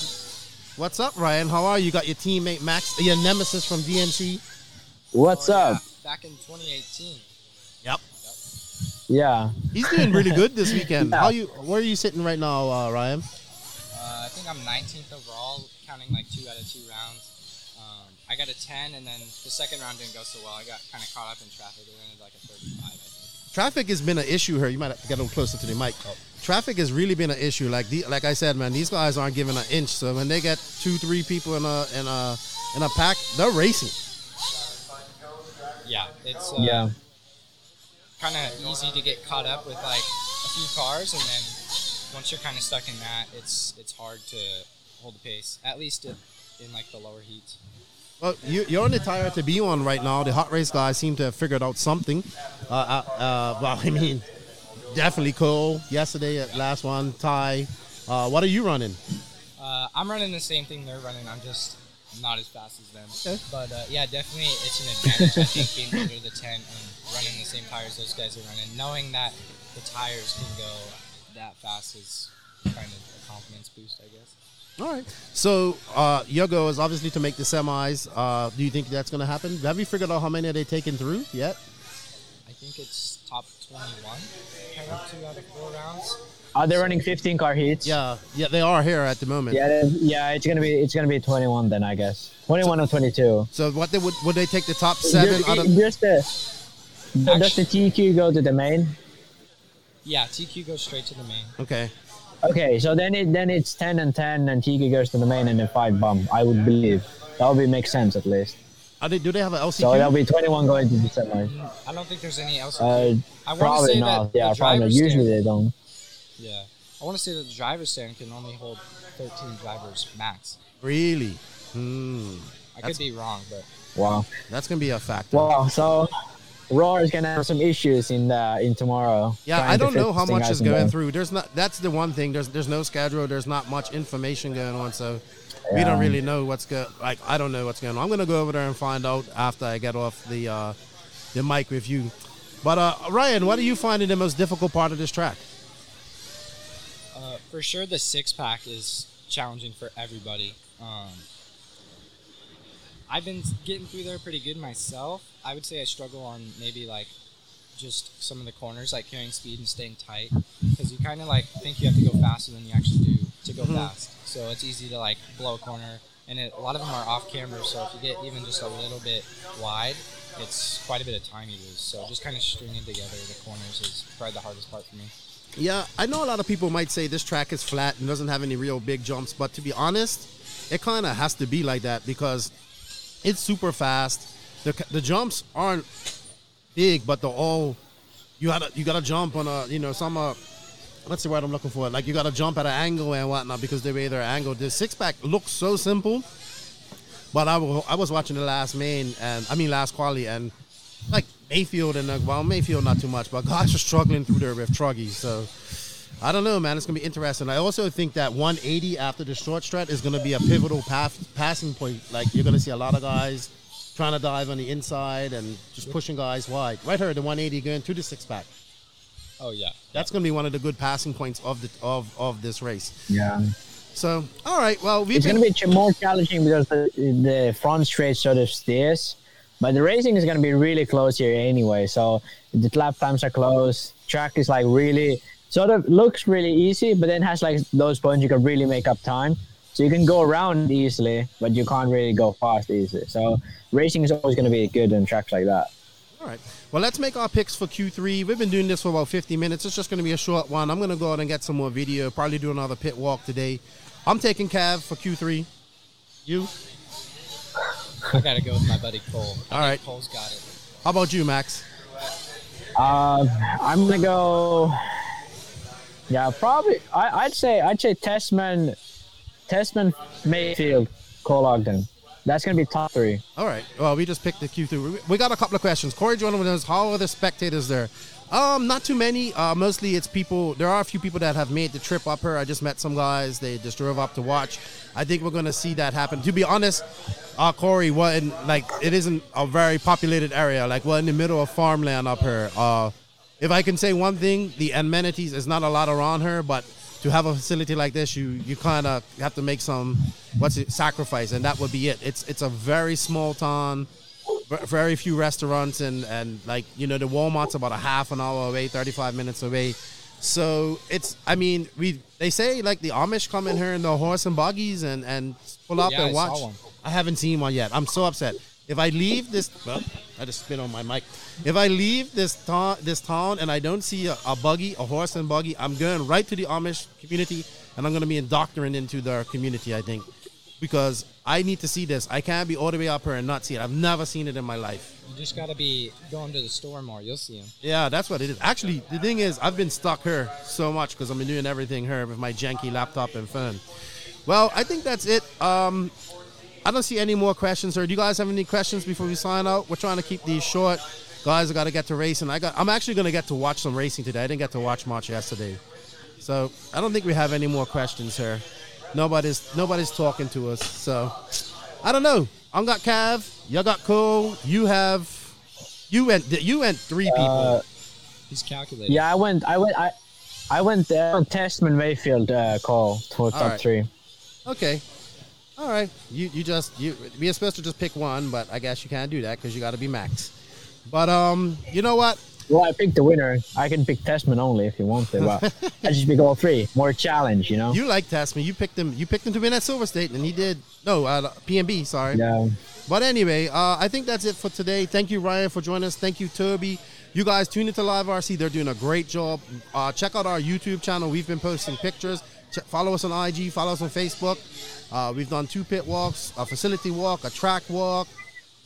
What's up, Ryan? How are you? You got your teammate Max, your nemesis from DNC. What's up? Back in 2018. Yep. Yeah. He's doing really good this weekend. Yeah. How you? Where are you sitting right now, uh, Ryan? Uh, I think I'm 19th overall, counting like two out of two rounds. Um, I got a 10, and then the second round didn't go so well. I got kind of caught up in traffic. It ended like a 35, I think. Traffic has been an issue here. You might have to get a little closer to the mic. Traffic has really been an issue. Like the, like I said, man, these guys aren't giving an inch. So when they get two, three people in a in a in a pack, they're racing. Yeah, it's uh, Yeah. kind of easy to get caught up with like a few cars, and then once you're kind of stuck in that, it's it's hard to hold the pace. At least in, in like the lower heats. Well, you, you're on the tire to be on right now. The hot race guys seem to have figured out something. Uh, uh, uh, well, I mean, definitely Cole yesterday at last one. Ty, uh, what are you running? Uh, I'm running the same thing they're running. I'm just not as fast as them. Okay. But uh, yeah, definitely it's an advantage. I think being under the tent and running the same tires those guys are running, knowing that the tires can go that fast is kind of a confidence boost, I guess. All right. So uh, your goal is obviously to make the semis. Uh, do you think that's going to happen? Have you figured out how many are they taking through yet? I think it's top 21, kind of two out of four rounds. Are they running 15 car heats? Yeah, yeah, they are here at the moment. Yeah, then- yeah. It's gonna be it's gonna be 21 then I guess. 21 or 22. So what they would would they take the top seven Just, out of? just the, does the TQ go to the main? Yeah, TQ goes straight to the main. Okay. Okay, so then it then it's 10 and 10, and TQ goes to the main, and then five bump. I would believe that would be make sense at least. Are they? Do they have an LCQ? So that'll be 21 going to the semis. I don't think there's any else. Uh, I want to probably say not. that Yeah, the probably. not. Usually stand- they don't. Yeah, I want to say that the driver's stand can only hold 13 drivers max. really? Hmm. I That's- could be wrong, but Wow. That's gonna be a factor. Wow. So Roar is gonna have some issues in the in tomorrow. Yeah, I don't know how much is going down. through. There's not. That's the one thing. There's there's no schedule. There's not much information going on. So we don't really know what's going. Like I don't know what's going on. I'm gonna go over there and find out after I get off the uh, the mic with you. But uh, Ryan, what are you finding the most difficult part of this track? uh, for sure the six pack is challenging for everybody. Um, I've been getting through there pretty good myself. I would say I struggle on maybe like just some of the corners, like carrying speed and staying tight, because you kind of like think you have to go faster than you actually do to go fast. So it's easy to like blow a corner, and it, a lot of them are off camera. So if you get even just a little bit wide, it's quite a bit of time you lose. So just kind of stringing together the corners is probably the hardest part for me. Yeah, I know a lot of people might say this track is flat and doesn't have any real big jumps, but to be honest, it kind of has to be like that because it's super fast. The, the jumps aren't big, but they're all you gotta you gotta jump on a you know some uh what's the word I'm looking for? Like you gotta jump at an angle and whatnot because they're either angled. The six pack looks so simple, but I was watching the last main and I mean last quali and like Maifield and well Maifield not too much, but guys are struggling through there with truggies. So I don't know, man. It's gonna be interesting. I also think that 180 after the short stretch is gonna be a pivotal path, passing point. Like you're gonna see a lot of guys trying to dive on the inside and just pushing guys wide. Right here, the 180 going to the six pack. Oh yeah, That's gonna be one of the good passing points of the of of this race. Yeah. So all right, well we've It's been going to be more challenging because the, the front straight sort of steers, but the racing is going to be really close here anyway. So the lap times are close. Track is like really sort of looks really easy, but then has like those points you can really make up time. So you can go around easily, but you can't really go fast easily. So racing is always going to be good on tracks like that. All right. Well, let's make our picks for Q3. We've been doing this for about 50 minutes. It's just going to be a short one. I'm going to go out and get some more video. Probably do another pit walk today. I'm taking Cav for Q3. You? I gotta go with my buddy Cole. All right. Cole's got it. How about you, Max? Uh, I'm gonna go. Yeah, probably. I, I'd say I'd say Tessmann, Tessmann, Maifield, Cole Ogden. That's gonna be top three. All right. Well, we just picked the Q3. We- We got a couple of questions. Corey Jordan knows how are the spectators there? Um, not too many. Uh, mostly it's people. There are a few people that have made the trip up here. I just met some guys. They just drove up to watch. I think we're gonna see that happen. To be honest, uh, Corey, in like it isn't a very populated area. Like we're in the middle of farmland up here. Uh, if I can say one thing, the amenities is not a lot around here, but to have a facility like this, you you kind of have to make some what's it sacrifice, and that would be it. It's it's a very small town, very few restaurants, and and like you know the Walmart's about a half an hour away, thirty five minutes away. So it's I mean we they say like the Amish come in here in the horse and buggies and and pull up Yeah, and I watch. I haven't seen one yet. I'm so upset. If I leave this, well, I just spit on my mic. If I leave this town, this town, and I don't see a, a buggy, a horse and buggy, I'm going right to the Amish community, and I'm going to be indoctrinated into their community. I think, because I need to see this. I can't be all the way up here and not see it. I've never seen it in my life. You just gotta be going to the store more. You'll see them. Yeah, that's what it is. Actually, the thing is, I've been stuck here so much because I've been doing everything here with my janky laptop and phone. Well, I think that's it. Um, I don't see any more questions. Or do you guys have any questions before we sign out? We're trying to keep these short. Guys, I got to get to racing. I got. I'm actually going to get to watch some racing today. I didn't get to watch much yesterday, so I don't think we have any more questions here. Nobody's nobody's talking to us. So I don't know. I'm got Cav. You got Cole. You have. You went. You went three people. Uh, He's calculated. yeah, I went. I went. I. I went uh, Tessmann Maifield uh, Cole for top right. three. Okay. All right. You you just you we are supposed to just pick one, but I guess you can't do that because you got to be max. But um, you know what? Well, I picked the winner. I can pick Tessmann only if you want to, but I just pick all three. More challenge, you know. You like Tessmann. You picked him. You picked him to win at Silver State, and he did. No, uh, PNB. Sorry. yeah. But anyway, uh, I think that's it for today. Thank you, Ryan, for joining us. Thank you, Toby. You guys tune into Live RC. They're doing a great job. Uh, check out our YouTube channel. We've been posting pictures. Ch- follow us on IG. Follow us on Facebook. Uh, we've done two pit walks, a facility walk, a track walk,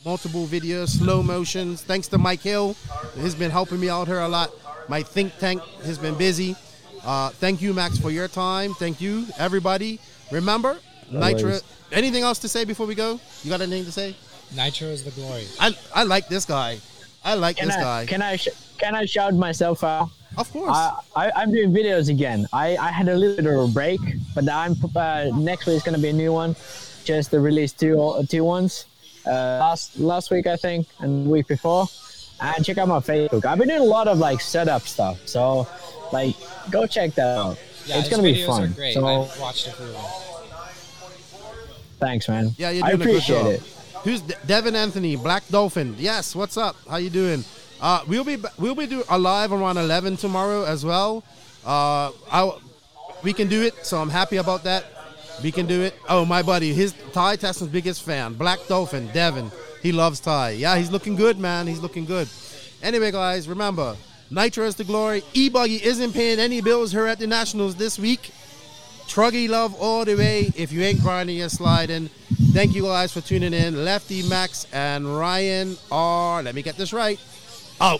multiple videos, slow motions. Thanks to Mike Hill. He's been helping me out here a lot. My think tank has been busy. Uh, thank you, Max, for your time. Thank you, everybody. Remember, Nitro. Anything else to say before we go? You got anything to say? Nitro is the glory. I I like this guy. I like Can this I, guy. can I sh- can I shout myself out? of course. I, I, I'm doing videos again. I, I had a little bit of a break, but I'm uh, next week is gonna be a new one. Just to release two two ones. Uh, last last week I think, and week before. And check out my Facebook. I've been doing a lot of like setup stuff. So, like, go check that out. Yeah, it's gonna be videos fun. Are great. So, I've watched a few them. thanks, man. yeah, you're I doing a good job. it. Who's De- Devin Anthony, Black Dolphin? Yes, what's up? How you doing? Uh, we'll be we'll be do a live around 11 tomorrow as well. Uh, I, we can do it, so I'm happy about that. We can do it. Oh, my buddy, his Ty Tessmann's biggest fan, Black Dolphin, Devin. He loves Ty. Yeah, he's looking good, man. He's looking good. Anyway, guys, remember, Nitro is the glory. E-Buggy isn't paying any bills here at the Nationals this week. Truggy love all the way. If you ain't grinding, you're sliding. Thank you guys for tuning in. Lefty Max and Ryan are, let me get this right. Oh,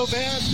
So bad.